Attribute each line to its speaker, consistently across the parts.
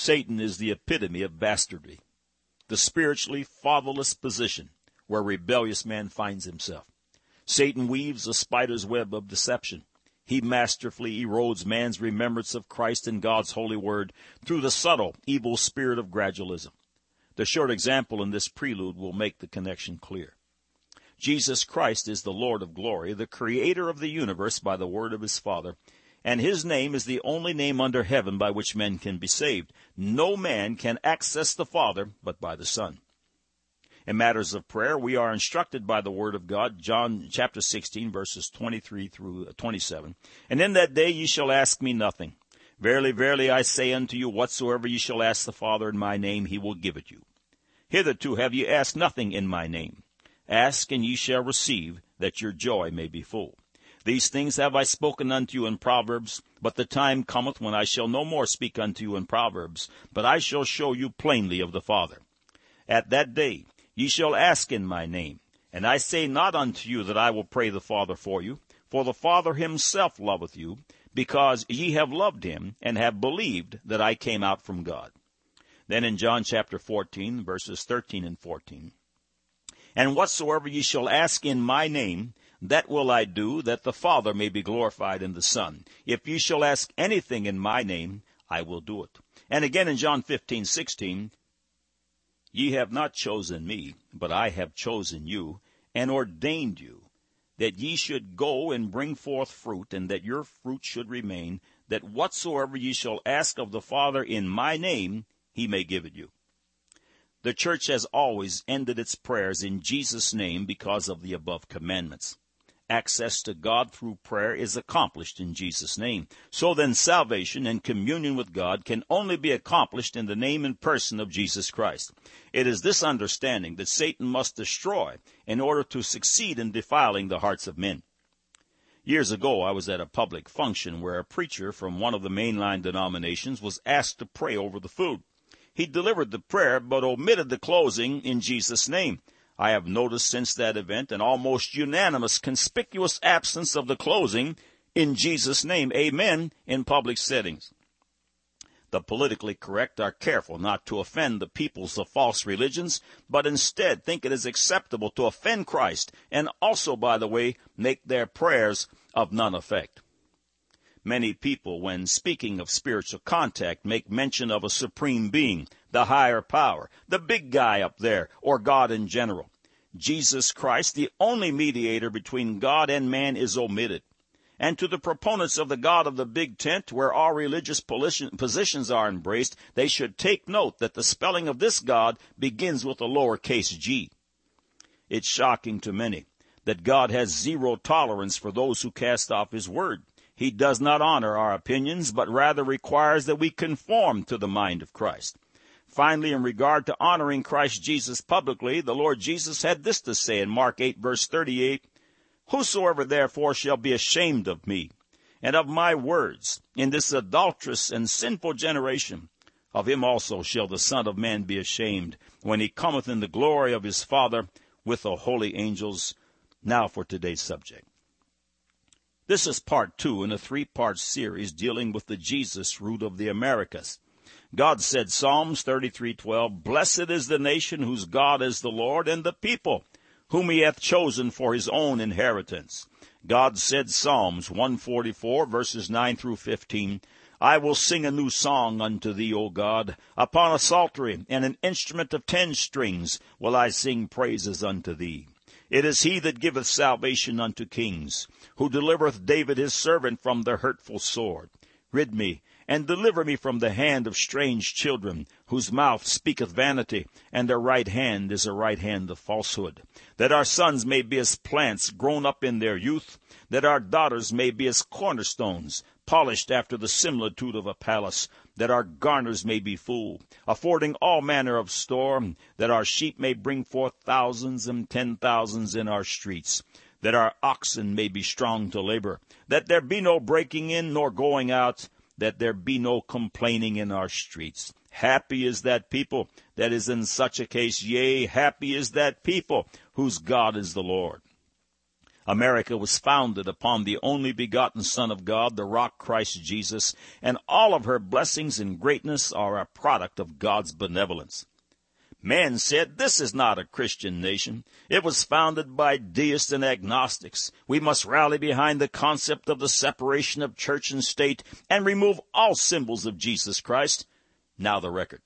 Speaker 1: Satan is the epitome of bastardry, the spiritually fatherless position where rebellious man finds himself. Satan weaves a spider's web of deception. He masterfully erodes man's remembrance of Christ and God's holy word through the subtle, evil spirit of gradualism. The short example in this prelude will make the connection clear. Jesus Christ is the Lord of glory, the creator of the universe by the word of his Father, and his name is the only name under heaven by which men can be saved. No man can access the Father but by the Son. In matters of prayer, we are instructed by the Word of God, John chapter 16, verses 23 through 27. And in that day ye shall ask me nothing. Verily, verily, I say unto you, whatsoever ye shall ask the Father in my name, he will give it you. Hitherto have ye asked nothing in my name. Ask, and ye shall receive, that your joy may be full. These things have I spoken unto you in Proverbs, but the time cometh when I shall no more speak unto you in Proverbs, but I shall show you plainly of the Father. At that day Ye shall ask in my name. And I say not unto you that I will pray the Father for you, for the Father himself loveth you, because ye have loved him, and have believed that I came out from God. Then in John chapter 14, verses 13 and 14, And whatsoever ye shall ask in my name, that will I do, that the Father may be glorified in the Son. If ye shall ask anything in my name, I will do it. And again in John 15, 16, Ye have not chosen me, but I have chosen you, and ordained you, that ye should go and bring forth fruit, and that your fruit should remain, that whatsoever ye shall ask of the Father in my name, he may give it you. The church has always ended its prayers in Jesus' name because of the above commandments. Access to God through prayer is accomplished in Jesus' name. So then salvation and communion with God can only be accomplished in the name and person of Jesus Christ. It is this understanding that Satan must destroy in order to succeed in defiling the hearts of men. Years ago, I was at a public function where a preacher from one of the mainline denominations was asked to pray over the food. He delivered the prayer, but omitted the closing in Jesus' name. I have noticed since that event an almost unanimous conspicuous absence of the closing in Jesus' name, amen, in public settings. The politically correct are careful not to offend the peoples of false religions, but instead think it is acceptable to offend Christ and also, by the way, make their prayers of none effect. Many people, when speaking of spiritual contact, make mention of a supreme being, the higher power, the big guy up there, or God in general. Jesus Christ, the only mediator between God and man, is omitted. And to the proponents of the God of the big tent, where all religious positions are embraced, they should take note that the spelling of this God begins with a lowercase g. It's shocking to many that God has zero tolerance for those who cast off His word. He does not honor our opinions, but rather requires that we conform to the mind of Christ. Finally, in regard to honoring Christ Jesus publicly, the Lord Jesus had this to say in Mark 8 verse 38, Whosoever therefore shall be ashamed of me and of my words in this adulterous and sinful generation, of him also shall the Son of Man be ashamed when he cometh in the glory of his Father with the holy angels. Now for today's subject. This is part two in a three part series dealing with the Jesus root of the Americas. God said, Psalms 33:12, Blessed is the nation whose God is the Lord, and the people whom he hath chosen for his own inheritance. God said, Psalms 144 verses 9 through 15, I will sing a new song unto thee, O God. Upon a psaltery and an instrument of ten strings will I sing praises unto thee. It is he that giveth salvation unto kings, who delivereth David his servant from the hurtful sword. Rid me, and deliver me from the hand of strange children, whose mouth speaketh vanity, and their right hand is a right hand of falsehood. That our sons may be as plants grown up in their youth, that our daughters may be as cornerstones, polished after the similitude of a palace, that our garners may be full, affording all manner of store, that our sheep may bring forth thousands and ten thousands in our streets, that our oxen may be strong to labor, that there be no breaking in nor going out, that there be no complaining in our streets. Happy is that people that is in such a case, yea, happy is that people whose God is the Lord. America was founded upon the only begotten Son of God, the rock Christ Jesus, and all of her blessings and greatness are a product of God's benevolence. Man said, this is not a Christian nation. It was founded by deists and agnostics. We must rally behind the concept of the separation of church and state and remove all symbols of Jesus Christ. Now the record.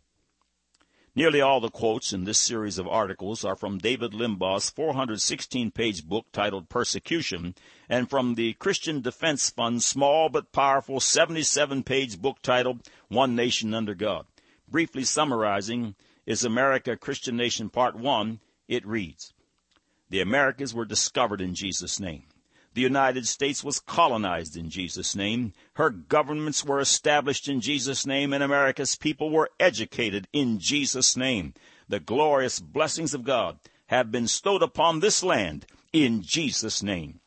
Speaker 1: Nearly all the quotes in this series of articles are from David Limbaugh's 416 page book titled Persecution and from the Christian Defense Fund's small but powerful 77 page book titled One Nation Under God. Briefly summarizing, is America Christian Nation Part 1, it reads, The Americas were discovered in Jesus' name. The United States was colonized in Jesus' name. Her governments were established in Jesus' name, and America's people were educated in Jesus' name. The glorious blessings of God have been bestowed upon this land in Jesus' name.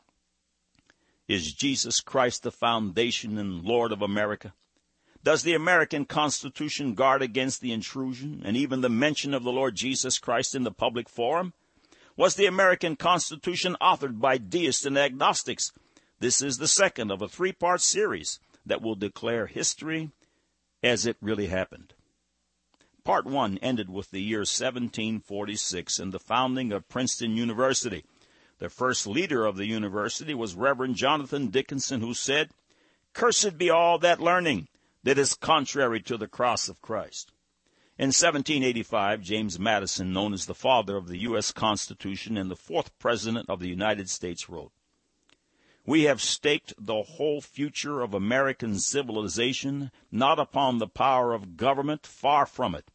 Speaker 1: Is Jesus Christ the foundation and Lord of America? Does the American Constitution guard against the intrusion and even the mention of the Lord Jesus Christ in the public forum? was the American Constitution authored by deists and agnostics. This is the second of a three part series that will declare history as it really happened. Part one ended with the year 1746 and the founding of Princeton University. The first leader of the university was Reverend Jonathan Dickinson, who said, Cursed be all that learning that is contrary to the cross of Christ. In 1785, James Madison, known as the father of the U.S. Constitution and the fourth President of the United States, wrote, We have staked the whole future of American civilization not upon the power of government, far from it.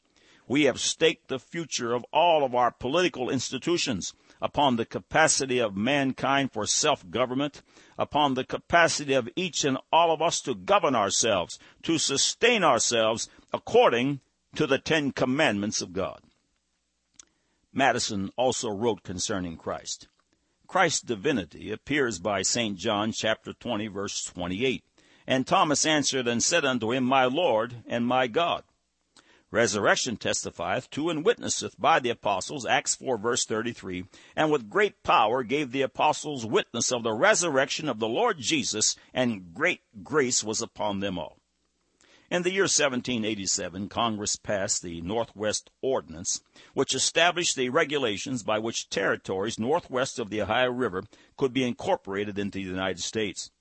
Speaker 1: We have staked the future of all of our political institutions upon the capacity of mankind for self-government, upon the capacity of each and all of us to govern ourselves, to sustain ourselves according to the Ten Commandments of God. Madison also wrote concerning Christ. Christ's divinity appears by St. John chapter 20 verse 28. And Thomas answered and said unto him, My Lord and my God. Resurrection testifieth to and witnesseth by the apostles, Acts 4 verse 33, and with great power gave the apostles witness of the resurrection of the Lord Jesus, and great grace was upon them all. In the year 1787, Congress passed the Northwest Ordinance, which established the regulations by which territories northwest of the Ohio River could be incorporated into the United States.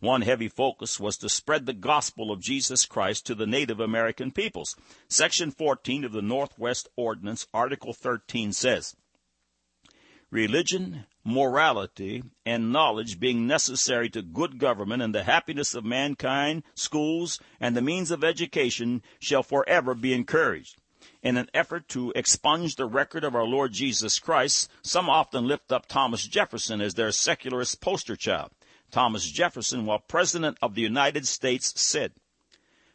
Speaker 1: One heavy focus was to spread the gospel of Jesus Christ to the Native American peoples. Section 14 of the Northwest Ordinance, Article 13 says, Religion, morality, and knowledge being necessary to good government and the happiness of mankind, schools, and the means of education shall forever be encouraged. In an effort to expunge the record of our Lord Jesus Christ, some often lift up Thomas Jefferson as their secularist poster child. Thomas Jefferson, while President of the United States, said,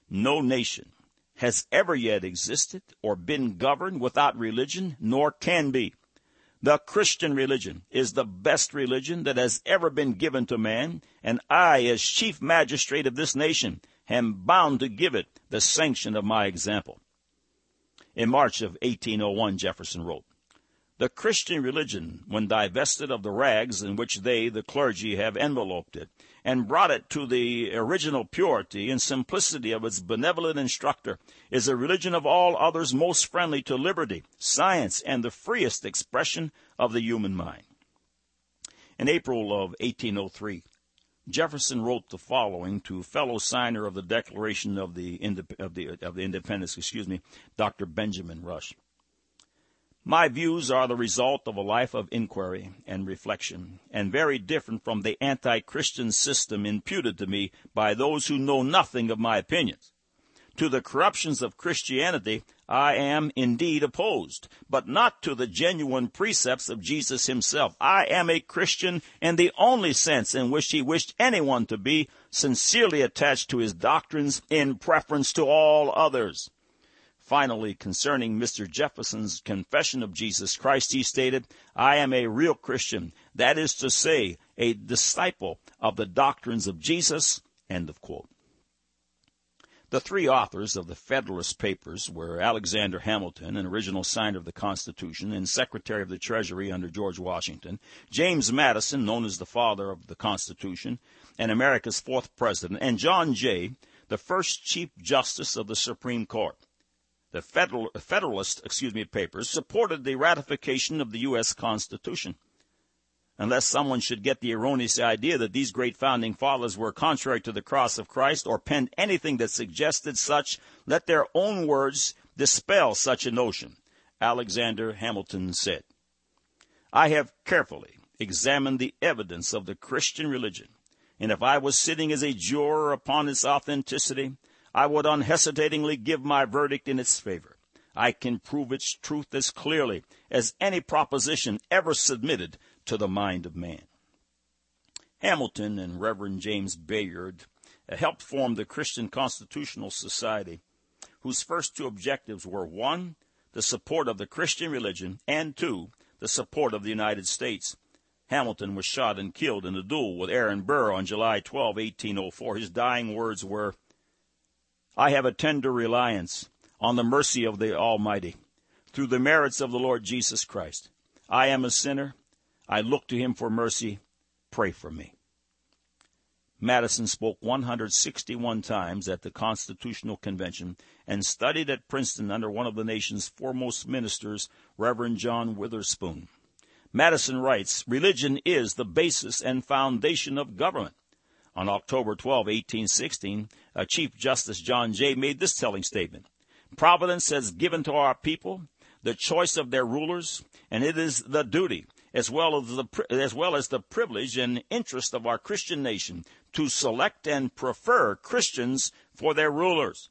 Speaker 1: No nation has ever yet existed or been governed without religion, nor can be. The Christian religion is the best religion that has ever been given to man, and I, as chief magistrate of this nation, am bound to give it the sanction of my example. In March of 1801, Jefferson wrote, The Christian religion, when divested of the rags in which they, the clergy, have enveloped it, and brought it to the original purity and simplicity of its benevolent instructor, is a religion of all others most friendly to liberty, science, and the freest expression of the human mind. In April of 1803, Jefferson wrote the following to fellow signer of the Declaration of the, of the, of the Independence, excuse me, Dr. Benjamin Rush. My views are the result of a life of inquiry and reflection, and very different from the anti-Christian system imputed to me by those who know nothing of my opinions. To the corruptions of Christianity, I am indeed opposed, but not to the genuine precepts of Jesus himself. I am a Christian in the only sense in which he wished anyone to be, sincerely attached to his doctrines in preference to all others. Finally, concerning Mr. Jefferson's confession of Jesus Christ, he stated, I am a real Christian, that is to say, a disciple of the doctrines of Jesus. End of quote. The three authors of the Federalist Papers were Alexander Hamilton, an original signer of the Constitution and Secretary of the Treasury under George Washington, James Madison, known as the father of the Constitution and America's fourth president, and John Jay, the first Chief Justice of the Supreme Court. The Federal, Federalist, excuse me, papers supported the ratification of the U.S. Constitution unless someone should get the erroneous idea that these great founding fathers were contrary to the cross of Christ or penned anything that suggested such, let their own words dispel such a notion. Alexander Hamilton said, I have carefully examined the evidence of the Christian religion, and if I was sitting as a juror upon its authenticity, I would unhesitatingly give my verdict in its favor. I can prove its truth as clearly as any proposition ever submitted to the mind of man. Hamilton and Reverend James Bayard helped form the Christian Constitutional Society, whose first two objectives were one, the support of the Christian religion, and two, the support of the United States. Hamilton was shot and killed in a duel with Aaron Burr on July 12, 1804. His dying words were, I have a tender reliance on the mercy of the Almighty through the merits of the Lord Jesus Christ. I am a sinner I look to him for mercy. Pray for me. Madison spoke 161 times at the Constitutional Convention and studied at Princeton under one of the nation's foremost ministers, Reverend John Witherspoon. Madison writes, Religion is the basis and foundation of government. On October 12, 1816, uh, Chief Justice John Jay made this telling statement. Providence has given to our people the choice of their rulers, and it is the duty as well as the, as well as the privilege and interest of our Christian nation to select and prefer Christians for their rulers.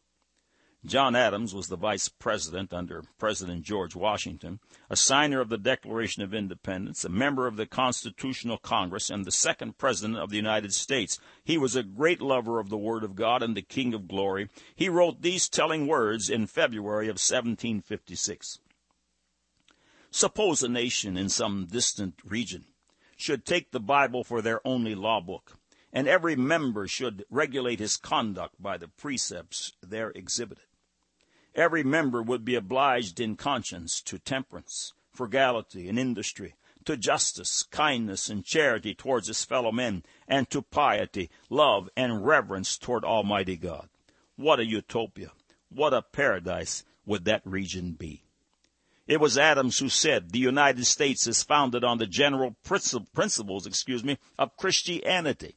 Speaker 1: John Adams was the vice president under President George Washington, a signer of the Declaration of Independence, a member of the Constitutional Congress, and the second president of the United States. He was a great lover of the Word of God and the King of Glory. He wrote these telling words in February of 1756. Suppose a nation in some distant region should take the Bible for their only law book, and every member should regulate his conduct by the precepts there exhibited. Every member would be obliged in conscience to temperance, frugality, and industry, to justice, kindness, and charity towards his fellow men, and to piety, love, and reverence toward Almighty God. What a utopia! What a paradise would that region be! It was Adams who said the United States is founded on the general principles, excuse me, of Christianity.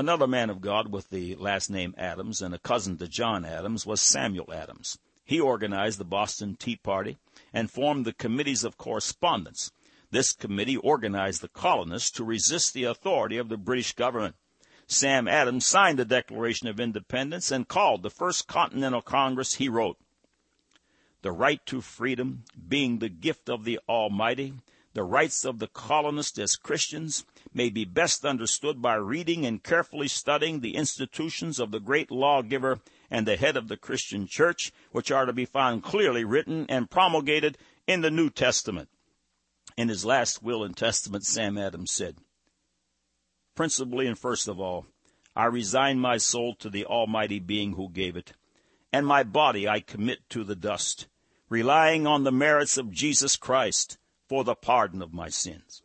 Speaker 1: Another man of God with the last name Adams and a cousin to John Adams was Samuel Adams. He organized the Boston Tea Party and formed the Committees of Correspondence. This committee organized the colonists to resist the authority of the British government. Sam Adams signed the Declaration of Independence and called the First Continental Congress. He wrote, the right to freedom being the gift of the Almighty, the rights of the colonists as Christians may be best understood by reading and carefully studying the institutions of the great lawgiver and the head of the Christian church, which are to be found clearly written and promulgated in the New Testament. In his last will and testament, Sam Adams said, Principally and first of all, I resign my soul to the Almighty Being who gave it, and my body I commit to the dust, relying on the merits of Jesus Christ for the pardon of my sins.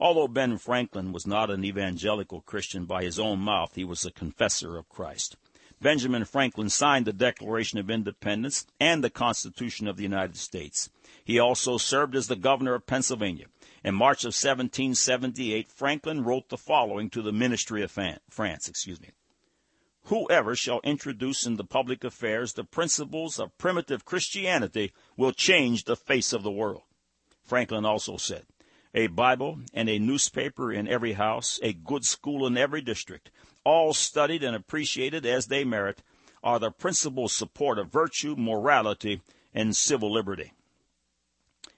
Speaker 1: Although Ben Franklin was not an evangelical Christian by his own mouth, he was a confessor of Christ. Benjamin Franklin signed the Declaration of Independence and the Constitution of the United States. He also served as the governor of Pennsylvania. In March of 1778, Franklin wrote the following to the Ministry of France, excuse me. Whoever shall introduce into public affairs the principles of primitive Christianity will change the face of the world. Franklin also said, a Bible and a newspaper in every house, a good school in every district, all studied and appreciated as they merit, are the principal support of virtue, morality, and civil liberty.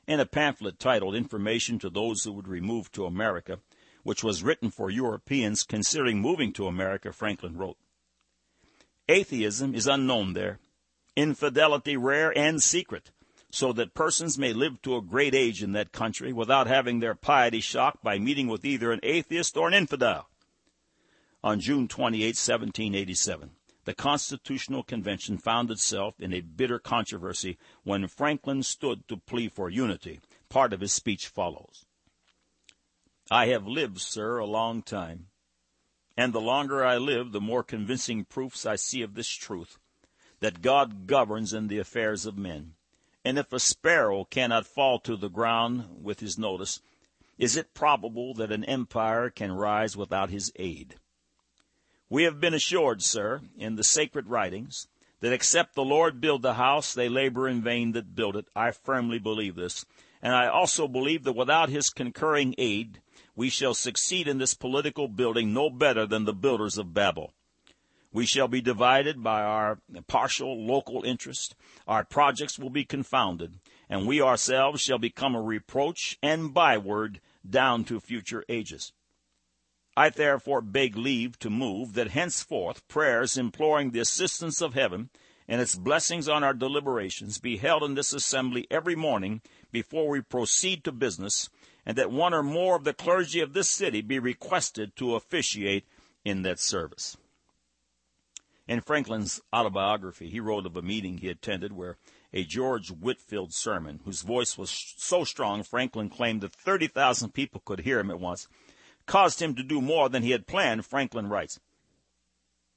Speaker 1: In a pamphlet titled Information to Those Who Would Remove to America, which was written for Europeans considering moving to America, Franklin wrote, Atheism is unknown there, infidelity rare and secret, so that persons may live to a great age in that country without having their piety shocked by meeting with either an atheist or an infidel. On June 28, 1787, the Constitutional Convention found itself in a bitter controversy when Franklin stood to plea for unity. Part of his speech follows. I have lived, sir, a long time, and the longer I live, the more convincing proofs I see of this truth, that God governs in the affairs of men. And if a sparrow cannot fall to the ground with his notice, is it probable that an empire can rise without his aid? We have been assured, sir, in the sacred writings, that except the Lord build the house, they labor in vain that build it. I firmly believe this. And I also believe that without his concurring aid, we shall succeed in this political building no better than the builders of Babel. We shall be divided by our partial local interest. Our projects will be confounded, and we ourselves shall become a reproach and byword down to future ages. I therefore beg leave to move that henceforth prayers imploring the assistance of heaven and its blessings on our deliberations be held in this assembly every morning before we proceed to business, and that one or more of the clergy of this city be requested to officiate in that service. In Franklin's autobiography, he wrote of a meeting he attended where a George Whitefield sermon, whose voice was so strong Franklin claimed that 30,000 people could hear him at once, caused him to do more than he had planned, Franklin writes.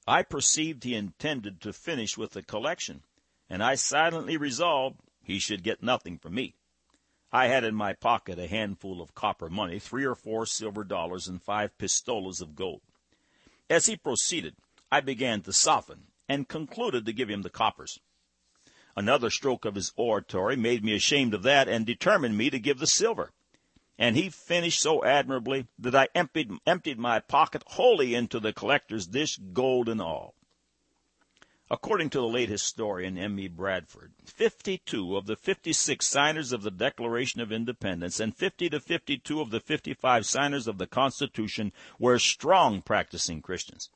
Speaker 1: I perceived he intended to finish with the collection, and I silently resolved he should get nothing from me. I had in my pocket a handful of copper money, three or four silver dollars, and five pistoles of gold. As he proceeded, I began to soften, and concluded to give him the coppers. Another stroke of his oratory made me ashamed of that and determined me to give the silver. And he finished so admirably that I emptied, emptied my pocket wholly into the collector's dish, gold and all. According to the late historian M. E. Bradford, 52 of the 56 signers of the Declaration of Independence and 50 to 52 of the 55 signers of the Constitution were strong practicing Christians.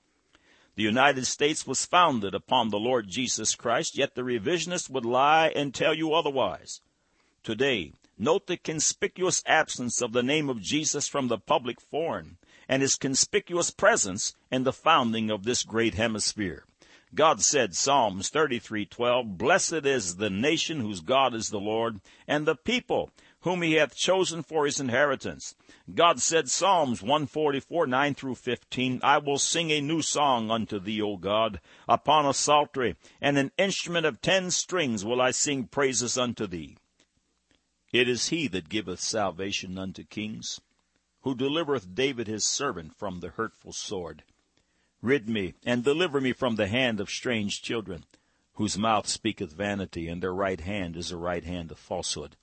Speaker 1: The United States was founded upon the Lord Jesus Christ, yet the revisionists would lie and tell you otherwise. Today, note the conspicuous absence of the name of Jesus from the public forum and his conspicuous presence in the founding of this great hemisphere. God said, Psalms 33:12, Blessed is the nation whose God is the Lord, and the people whom he hath chosen for his inheritance. God said, Psalms 144, 9 through 15, I will sing a new song unto thee, O God, upon a psaltery, and an instrument of ten strings will I sing praises unto thee. It is he that giveth salvation unto kings, who delivereth David his servant from the hurtful sword. Rid me, and deliver me from the hand of strange children, whose mouth speaketh vanity, and their right hand is a right hand of falsehood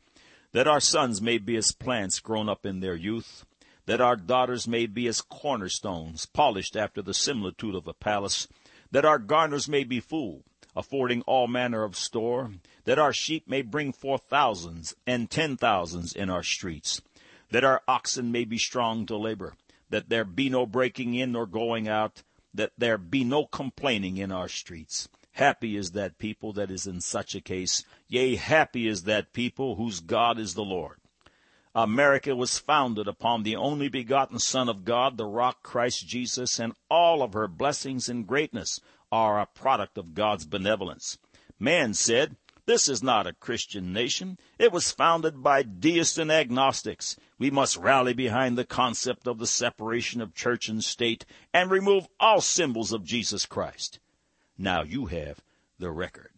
Speaker 1: that our sons may be as plants grown up in their youth, that our daughters may be as cornerstones, polished after the similitude of a palace, that our garners may be full, affording all manner of store, that our sheep may bring forth thousands and ten thousands in our streets, that our oxen may be strong to labor, that there be no breaking in nor going out, that there be no complaining in our streets, Happy is that people that is in such a case. Yea, happy is that people whose God is the Lord. America was founded upon the only begotten Son of God, the rock Christ Jesus, and all of her blessings and greatness are a product of God's benevolence. Man said, this is not a Christian nation. It was founded by deists and agnostics. We must rally behind the concept of the separation of church and state and remove all symbols of Jesus Christ. Now you have the record.